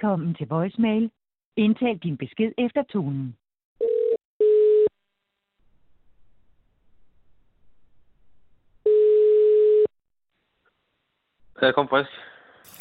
Velkommen til voicemail. Indtal din besked efter tonen. Her kom frisk.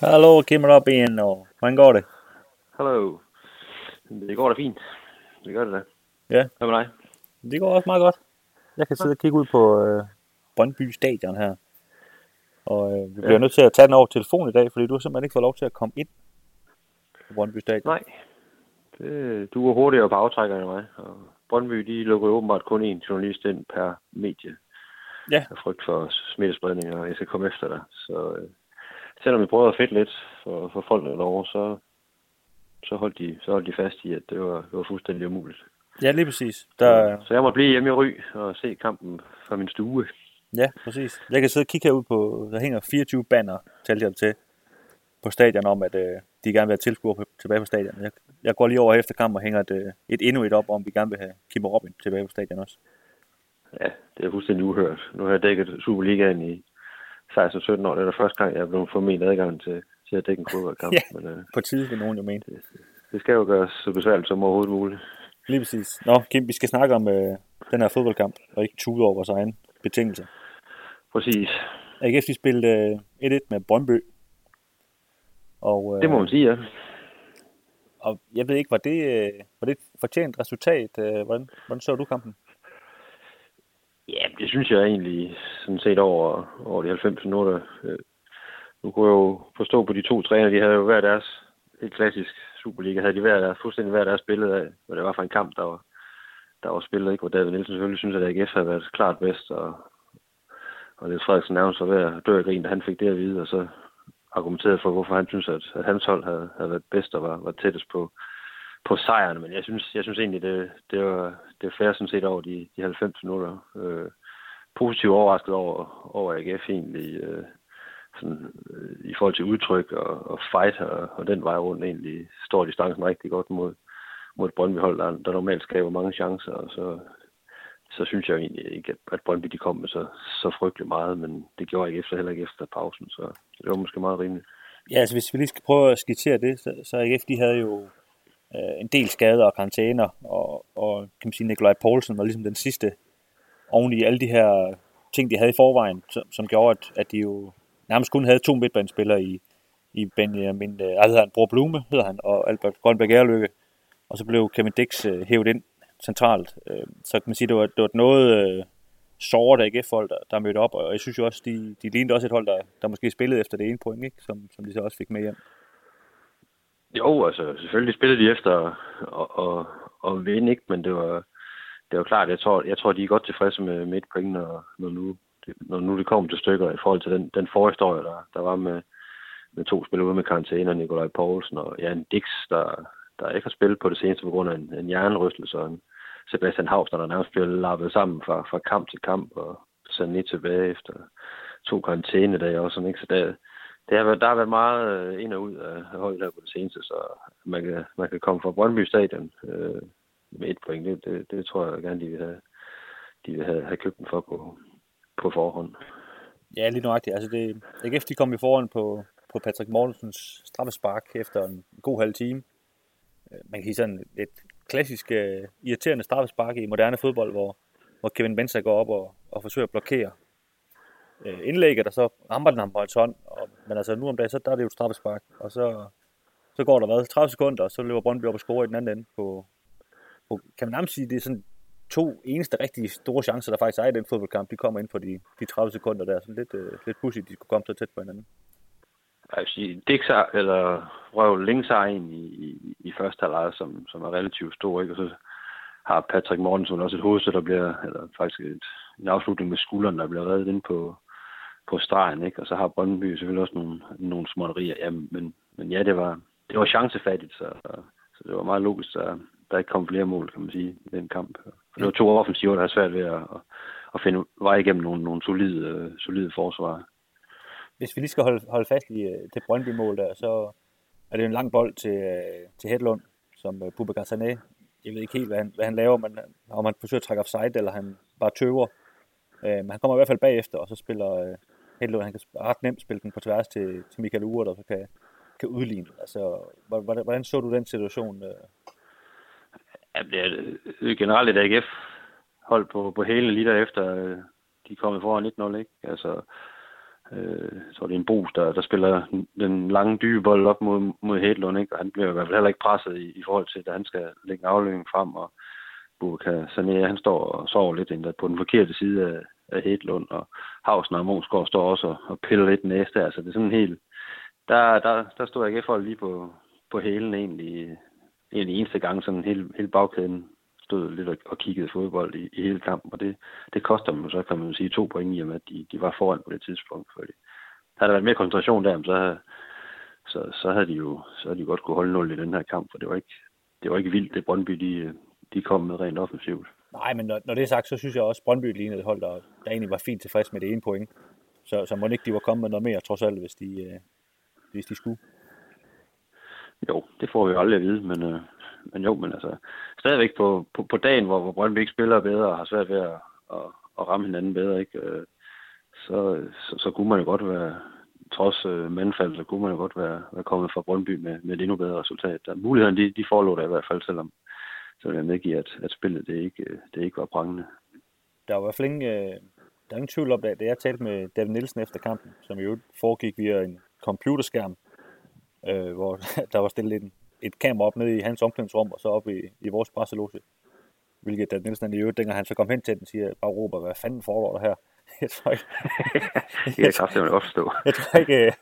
Hallo, Kim Robin, og hvordan går det? Hallo. Det går da fint. Det gør det da. Ja. Hvad med dig? Det går også meget godt. Jeg kan sidde og kigge ud på øh, Brøndby Stadion her. Og øh, vi bliver Ja. nødt til at tage den over telefon i dag, fordi du har simpelthen ikke fået lov til at komme ind på Brøndby Stadion. Nej. Det, du er hurtigere på aftrækkeren end mig. Og Brøndby, de lukker åbenbart kun én journalist ind per medie. Ja. Af frygt for smittespredning, og jeg skal komme efter dig. Så øh, selvom vi prøvede at fedt lidt for, for folk derovre, så, så, holdt de, så holdt de fast i, at det var, det var fuldstændig umuligt. Ja, lige præcis. Der, Så jeg må blive hjemme i Ry og se kampen fra min stue. ja, præcis. Jeg kan sidde og kigge herud på, der hænger 24 banner, talte jeg til, på stadion om, at øh, de gerne vil have tilskuere på, tilbage på stadion. Jeg, jeg går lige over efter kampen og hænger et, øh, et endnu et op, om vi gerne vil have Kim og Robin tilbage på stadion også. Ja, det er fuldstændig uhørt. Nu har jeg dækket Superligaen i 16-17 år. Det er da første gang, jeg er blevet formentlig adgang til, til at dække en fodboldkamp. Ja. Men øh, På tide, vil nogen jo mene. det skal jo gøres så besværligt som overhovedet muligt. Lige præcis. Nå, Kim, vi skal snakke om øh, den her fodboldkamp, og ikke tude over vores egen betingelser. Præcis. AGF, de spillede øh, 1-1 med Brøndby. Og, øh, Det må man sige, ja. og jeg ved ikke, var det, øh, var det et fortjent resultat? Øh, hvordan, hvordan så du kampen? Ja, det synes jeg egentlig sådan set over, over de 90 minutter. Øh, Nu kunne jeg jo forstå på de to træner, de havde jo hver deres, helt klassisk Superliga, havde de hver deres, fuldstændig hver deres billede af, hvad det var for en kamp, der var, der var spillet, ikke? hvor David Nielsen selvfølgelig synes, at AGF havde været klart bedst, og, og Niels Frederiksen nærmest var ved at dø af grin, da han fik det at vide, og så argumenteret for, hvorfor han synes, at, at hans hold havde, havde været bedst og var, var tættest på, på sejren. Men jeg synes, jeg synes egentlig, det, det, var, det var færre sådan set over de, de 90 minutter. Øh, positivt overrasket over, over AGF egentlig, øh, sådan, øh, i forhold til udtryk og, og fight og, og den vej rundt egentlig står distancen rigtig godt mod, mod et Brøndby-hold, der, der normalt skaber mange chancer, og så, så synes jeg egentlig ikke, at, Brøndby de kom med så, så frygtelig meget, men det gjorde jeg ikke efter, heller ikke efter pausen, så det var måske meget rimeligt. Ja, altså hvis vi lige skal prøve at skitsere det, så, så AGF, de havde jo øh, en del skader og karantæner, og, og kan man sige, Nikolaj Poulsen var ligesom den sidste oven i alle de her ting, de havde i forvejen, som, som gjorde, at, at de jo nærmest kun havde to midtbanespillere i, i Benjamin, øh, hedder han, Bror Blume, hedder han, og Albert Grønberg Erløkke, og så blev Kevin Dix øh, hævet ind centralt. Øh, så kan man sige, det var, det var noget øh, såret AGF-hold, der, der mødte op, og jeg synes jo også, de, de lignede også et hold, der, der måske spillede efter det ene point, ikke? Som, som de så også fik med hjem. Jo, altså selvfølgelig spillede de efter og, og, og vinde, ikke? men det var, det var klart, jeg tror, jeg tror, de er godt tilfredse med midt point, når, når, nu, når nu det kommer til stykker i forhold til den, den forhistorie, der, der var med, med to spillere ude med karantæne, Nikolaj Poulsen og Jan Dix, der, der ikke har spillet på det seneste på grund af en, en hjernerystelse, og en Sebastian Hausner, der nærmest bliver lappet sammen fra, fra kamp til kamp, og sendt ned tilbage efter to karantænedage også, sådan, ikke? så der, det har været, der har været meget øh, ind og ud af holdet her på det seneste, så man kan, man kan komme fra Brøndby Stadion øh, med et point. Det, det, det, tror jeg gerne, de vil have, de vil have, have købt den for på, på forhånd. Ja, lige nøjagtigt. Altså det, AGF de kom i foran på, på Patrick Mortensens straffespark efter en god halv time. Øh, man kan sige sådan et klassisk uh, irriterende straffespark i moderne fodbold, hvor, hvor Kevin Benza går op og, og forsøger at blokere uh, indlægget, og så rammer den ham på et hånd. Og, men altså nu om dagen, så der er det jo et straffespark, og så, så går der hvad, 30 sekunder, og så løber Brøndby op og scorer i den anden ende på, på, kan man nærmest sige, det er sådan to eneste rigtig store chancer, der faktisk er i den fodboldkamp, de kommer ind på de, de 30 sekunder der. Sådan lidt, øh, lidt pudsigt, de skulle komme så tæt på hinanden. Jeg vil sige, Dixar, eller Røv Links har en i, i, i første halvleg, som, som er relativt stor, ikke? Og så har Patrick Mortensen også et hovedsæt, der bliver, eller faktisk et, en afslutning med skulderen, der bliver reddet ind på, på stregen, ikke? Og så har Brøndby selvfølgelig også nogle, nogle småtterier. Ja, men, men ja, det var, det var chancefattigt, så, så det var meget logisk, at der ikke kom flere mål, kan man sige, i den kamp. For det var to offensiver, der har svært ved at, at, at finde vej igennem nogle, nogle solide, øh, solide forsvar. Hvis vi lige skal holde, holde fast i øh, det Brøndby-mål der, så er det en lang bold til, øh, til Hedlund, som øh, Bubba Bubakar Sané, jeg ved ikke helt, hvad han, hvad han laver, men om han forsøger at trække offside, eller han bare tøver. Øh, men han kommer i hvert fald bagefter, og så spiller øh, Hedlund, han kan ret nemt spille den på tværs til, til Michael Ure, der så kan, kan udligne. Altså, hvordan, hvordan så du den situation? Øh? Ja, det er generelt et AGF hold på, på hele lige derefter. de er kommet foran 1-0, ikke? Altså, øh, så er det en brus, der, der spiller den lange dybe bold op mod, mod Hedlund, ikke? Og han bliver i hvert fald heller ikke presset i, i forhold til, at han skal lægge en afløbning frem, og Burka Sané, han står og sover lidt endda på den forkerte side af, af Hedlund, og Hausen og Monsgaard står også og, og piller lidt næste. Altså, det er sådan helt... Der, der, der stod folk lige på, på hælen egentlig, egentlig eneste gang, sådan hele, hele bagkæden stod lidt og, og kiggede fodbold i, i hele kampen, og det, det koster dem så, kan man sige, to point i og med, at de, de var foran på det tidspunkt. Fordi havde der været mere koncentration der, så, så, så havde de jo så havde de godt kunne holde 0 i den her kamp, for det var ikke, det var ikke vildt, det Brøndby de, de kom med rent offensivt. Nej, men når, når det er sagt, så synes jeg også, at Brøndby lignede et hold, der, der egentlig var fint tilfreds med det ene point. Så, så må ikke de var kommet med noget mere, trods alt, hvis de, øh, hvis de skulle. Jo, det får vi jo aldrig at vide, men, øh, men jo, men altså, stadigvæk på, på, på dagen, hvor, hvor Brøndby ikke spiller bedre og har svært ved at, at, at ramme hinanden bedre, ikke, øh, så, så, så kunne man jo godt være, trods øh, mandfald, så kunne man jo godt være, være kommet fra Brøndby med, med et endnu bedre resultat. Der, mulighederne, de, de forelå der i hvert fald, selvom så vil jeg medgive, at, at spillet det ikke, øh, det ikke var prangende. Der var i hvert fald ingen, øh, der er ingen tvivl om, at jeg talte med David Nielsen efter kampen, som jo foregik via en computerskærm, øh, hvor der var stillet en, et kamera op nede i hans omklædningsrum, og så op i, i vores presseloge. Hvilket David Nielsen i øvrigt, dengang han så kom hen til den, siger, bare råber, hvad fanden foregår der her? Jeg tror ikke... kraftigt, man opstå. jeg tror ikke, øh,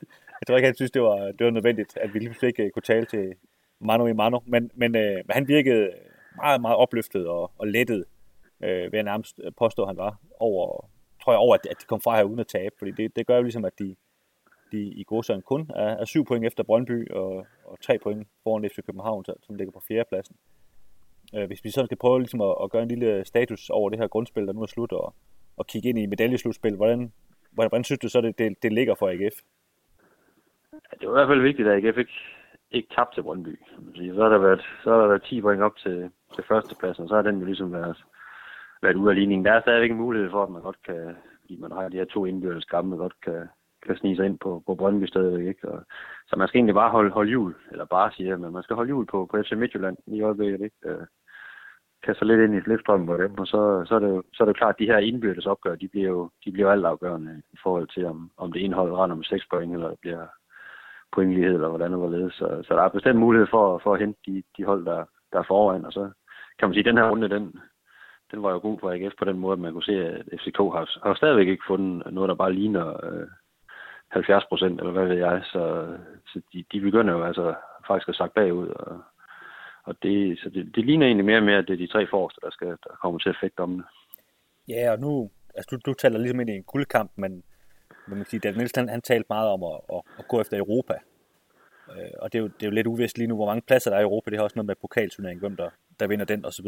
jeg tror ikke, han synes, det var, det var nødvendigt, at vi lige ikke kunne tale til mano i mano, men, men øh, han virkede meget, meget opløftet og, og lettet, øh, vil jeg nærmest påstå, at han var over, tror jeg, over, at, at de kom fra her uden at tabe, fordi det, det gør jo ligesom, at de, de i Godsøjen kun er, er syv point efter Brøndby og, og tre point foran FC København, som ligger på fjerdepladsen. Øh, hvis vi så skal prøve ligesom at, at gøre en lille status over det her grundspil, der nu er slut, og, og kigge ind i medaljeslutspil, hvordan, hvordan, hvordan synes du så, det, det, det ligger for AGF? Det var i hvert fald vigtigt, at AGF ikke, ikke tabte til Brøndby. Så har der været, så har der været 10 point op til, til førstepladsen, og så har den jo ligesom været, været ude af ligningen. Der er stadigvæk en mulighed for, at man godt kan, fordi man har de her to indbyrdes kampe, godt kan, kan snige sig ind på, på Brøndby stadigvæk. Ikke? Og, så man skal egentlig bare holde, holde jul, eller bare sige, men man skal holde jul på, på FC Midtjylland i øjeblikket. Ikke? Øh, kaster lidt ind i slipstrømmen på dem, og så, så, er det jo, så er det jo klart, at de her indbyrdes opgør, de bliver jo, de bliver jo altafgørende i forhold til, om, om det indhold render med 6 point, eller det bliver pointlighed, eller hvordan det var ledet. Så, så der er bestemt mulighed for, for at hente de, de hold, der, der er foran, og så kan man sige, at den her runde, den, den var jo god for AGF på den måde, at man kunne se, at FCK har, har stadigvæk ikke fundet noget, der bare ligner øh, 70 procent, eller hvad ved jeg. Så, så de, de begynder jo altså faktisk at sagt bagud, og, og det, så det, det ligner egentlig mere og mere, at det er de tre forreste, der, skal, der kommer til at fægte om det. Ja, og nu, altså du, du taler ligesom ind i en guldkamp, men man kan sige, David Nielsen, han, han talte meget om at, at, at gå efter Europa. Øh, og det er, jo, det er jo lidt uvist lige nu, hvor mange pladser der er i Europa. Det har også noget med pokalturneringen, hvem der, der vinder den osv.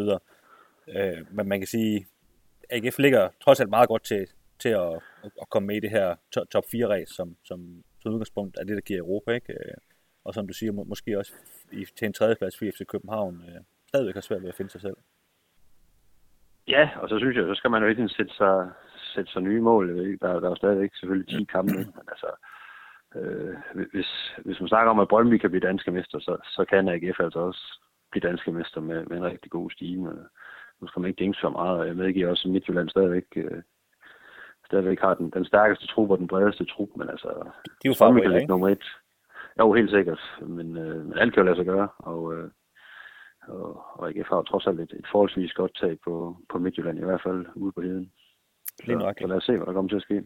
Øh, men man kan sige, AGF ligger trods alt meget godt til, til at, at komme med i det her top 4-ræs, som, som, som udgangspunkt er det, der giver Europa. Ikke? Øh, og som du siger, må, måske også i, til en tredjeplads for FC København øh, stadigvæk har svært ved at finde sig selv. Ja, og så synes jeg, så skal man jo ikke sætte sig, sætte sig nye mål. Der, der er jo stadigvæk selvfølgelig 10 kampe, men altså, øh, hvis, hvis man snakker om, at Brøndby kan blive danske mester, så, så kan AGF altså også blive danske mester med, med en rigtig god stime. Nu skal man ikke tænke så meget, og jeg medgiver også, at Midtjylland stadigvæk, øh, stadigvæk har den, den stærkeste trup og den bredeste trup, men altså, de er jo favoritter, ikke? nummer et. Jo, helt sikkert, men, øh, men alt kan jo lade sig gøre, og, øh, og, og AGF har trods alt et, et forholdsvis godt tag på, på Midtjylland, i hvert fald ude på heden. Så, så lad os se, hvad der kommer til at ske.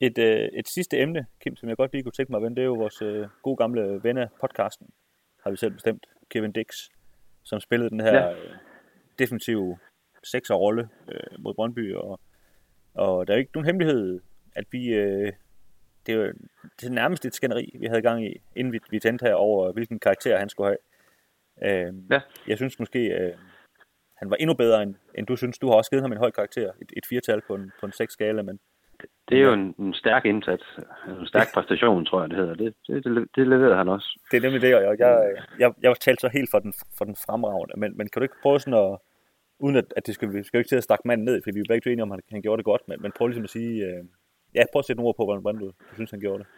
Et, øh, et sidste emne, Kim, som jeg godt lige kunne tænke mig at vende, det er jo vores øh, gode gamle ven af podcasten, har vi selv bestemt, Kevin Dix, som spillede den her ja. øh, defensive sekserrolle øh, mod Brøndby, og, og der er ikke nogen hemmelighed, at vi, øh, det er jo det nærmest et skænderi, vi havde gang i, inden vi, vi tændte her over, hvilken karakter han skulle have. Øh, ja. Jeg synes måske, øh, han var endnu bedre, end, end du synes. Du har også givet ham en høj karakter, et, et firtal på en, på en seks skala, men... Det er jo en, en stærk indsats, en stærk præstation, tror jeg, det hedder. Det, det, det, det leverede han også. Det er nemlig det, og jeg, jeg, jeg, jeg talt så helt for den, for den fremragende, men, men kan du ikke prøve sådan at, uden at, at det skal, vi skal jo ikke til at stakke manden ned, for vi er begge enige om, at han, han gjorde det godt, men, men prøv ligesom at sige, øh, ja, prøv at sætte nogle ord på, hvordan, hvordan du, du synes, han gjorde det.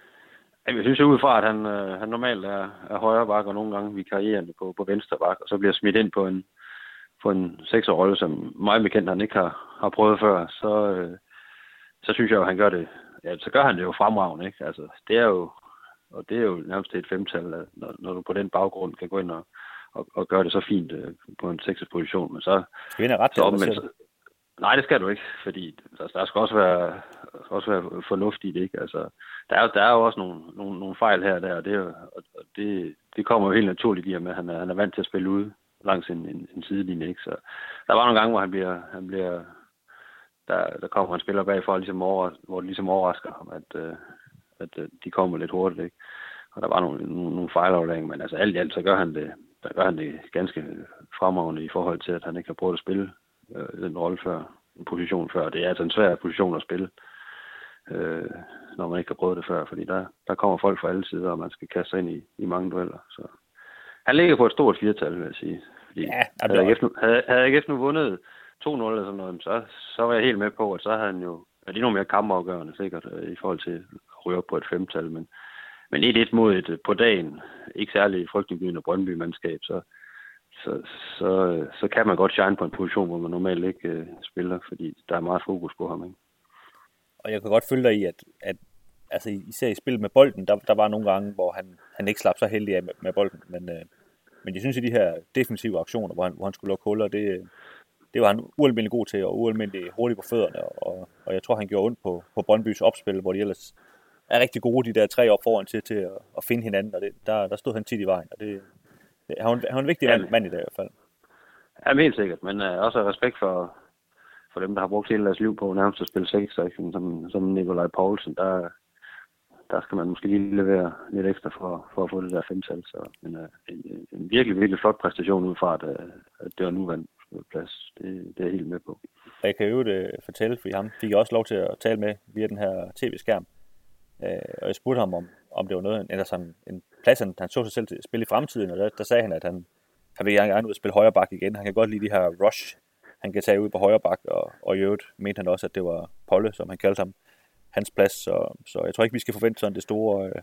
jeg synes jo ud fra, at han, øh, han normalt er, er højre bak, og nogle gange vikarierende på, på venstre bak, og så bliver smidt ind på en, på en sekserrolle, som mig bekendt han ikke har, har prøvet før, så, øh, så synes jeg at han gør det, ja, så gør han det jo fremragende, ikke? Altså, det er jo, og det er jo nærmest et femtal, når, når du på den baggrund kan gå ind og, og, og gøre det så fint øh, på en position, men så... Skal vi ret til, så, så, Nej, det skal du ikke, fordi altså, der skal også være, der skal også være fornuft i det, ikke? Altså, der er, der er jo også nogle, nogle, nogle fejl her og der, og det, og det, det kommer jo helt naturligt i, at han er, han er vant til at spille ud langs en, en, en sidelinje, ikke? Så der var nogle gange, hvor han bliver, han bliver der, der kommer en spiller bagfra, ligesom over, hvor det ligesom overrasker ham, at, øh, at øh, de kommer lidt hurtigt, ikke? Og der var nogle, nogle, nogle fejlaflæringer, men altså alt i alt, så gør han det, der gør han det ganske fremragende i forhold til, at han ikke har prøvet at spille øh, den rolle før, en position før. Det er altså en svær position at spille, øh, når man ikke har prøvet det før, fordi der, der kommer folk fra alle sider, og man skal kaste sig ind i, i mange dueller. Så han ligger på et stort firtal, vil jeg sige. Fordi ja, havde, AGF nu, havde, havde AGF nu vundet 2-0 eller sådan noget, så, så var jeg helt med på, at så havde han jo, ja, det er nogle mere kampafgørende sikkert, øh, i forhold til at ryge op på et femtal, men, men 1-1 mod et øh, på dagen, ikke særlig frygtindgydende Brøndby-mandskab, så, så, så, så kan man godt shine på en position, hvor man normalt ikke øh, spiller, fordi der er meget fokus på ham. Ikke? Og jeg kan godt følge dig i, at, at altså, især i spil med bolden, der, der var nogle gange, hvor han, han ikke slap så heldig af med, med bolden, men, øh, men jeg synes, at de her defensive aktioner, hvor han, hvor han skulle lukke huller, det, det var han ualmindelig god til, og ualmindelig hurtig på fødderne, og, og jeg tror, han gjorde ondt på, på Brøndbys opspil, hvor de ellers er rigtig gode, de der tre op foran til, til at, at finde hinanden, og det, der, der stod han tit i vejen, og det, han, han var en vigtig mand, mand i det i hvert fald. Ja, helt sikkert, men uh, også respekt for, for dem, der har brugt hele deres liv på nærmest at spille sex, som, som Nikolaj Poulsen, der, der skal man måske lige levere lidt ekstra for, for at få det der femtal. Så men, uh, en, en, virkelig, virkelig flot præstation ud fra, at, uh, at det var nu vandt plads. Det, det er jeg helt med på. Jeg kan jo det fortælle, fordi ham fik jeg også lov til at tale med via den her tv-skærm. Øh, og jeg spurgte ham, om, om det var noget, eller sådan en plads, han, han så sig selv til at spille i fremtiden, og der, der sagde han, at han, han vil gerne ud og spille højre bak igen. Han kan godt lide de her rush, han kan tage ud på højre bak, og, og i øvrigt mente han også, at det var Polle, som han kaldte ham, hans plads. Så, så jeg tror ikke, vi skal forvente sådan det store øh,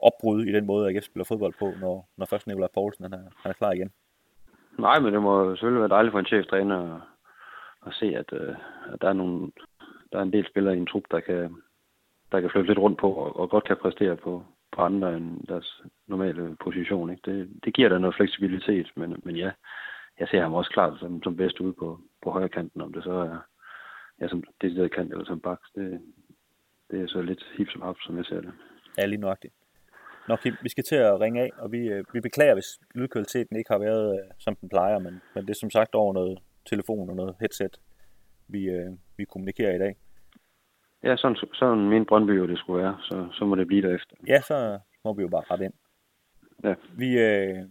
opbrud i den måde, at jeg spiller fodbold på, når, når først Nikolaj Poulsen han er, han er klar igen. Nej, men det må selvfølgelig være dejligt for en cheftræner at, at se, at, øh, at der, er nogle, der er en del spillere i en trup, der kan, der kan flytte lidt rundt på og, og godt kan præstere på, på andre end deres normale position. Ikke? Det, det giver da noget fleksibilitet, men, men ja, jeg ser ham også klart som, som bedst ude på, på højre kanten, om det så er ja, som decideret kant eller som baks. Det, det er så lidt hip som hap, som jeg ser det. Ja, lige nøjagtigt. Nå Kim, vi skal til at ringe af, og vi, øh, vi beklager, hvis lydkvaliteten ikke har været, øh, som den plejer, men, men det er som sagt over noget telefon og noget headset, vi, øh, vi kommunikerer i dag. Ja, sådan, sådan min Brøndby jo det skulle være, så, så må det blive derefter. Ja, så må vi jo bare rette ind. Ja. Vi, øh,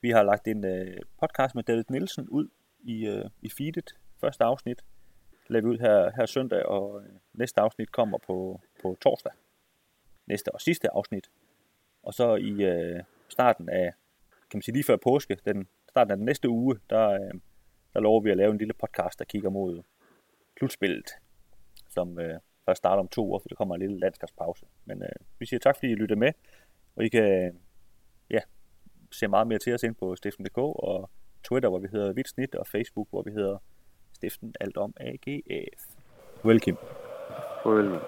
vi har lagt en øh, podcast med David Nielsen ud i, øh, i feedet. Første afsnit lader vi ud her, her søndag, og øh, næste afsnit kommer på, på torsdag. Næste og sidste afsnit. Og så i øh, starten af, kan man sige lige før påske, den starten af den næste uge, der, øh, der lover vi at lave en lille podcast, der kigger mod slutspillet, som, øh, først starter om to uger, for der kommer en lille landskabspause. Men øh, vi siger tak, fordi I lytter med, og I kan ja, se meget mere til os ind på stiften.dk og Twitter, hvor vi hedder Vildsnit, og Facebook, hvor vi hedder Stiften Alt om AGF. Velkommen. Velkommen.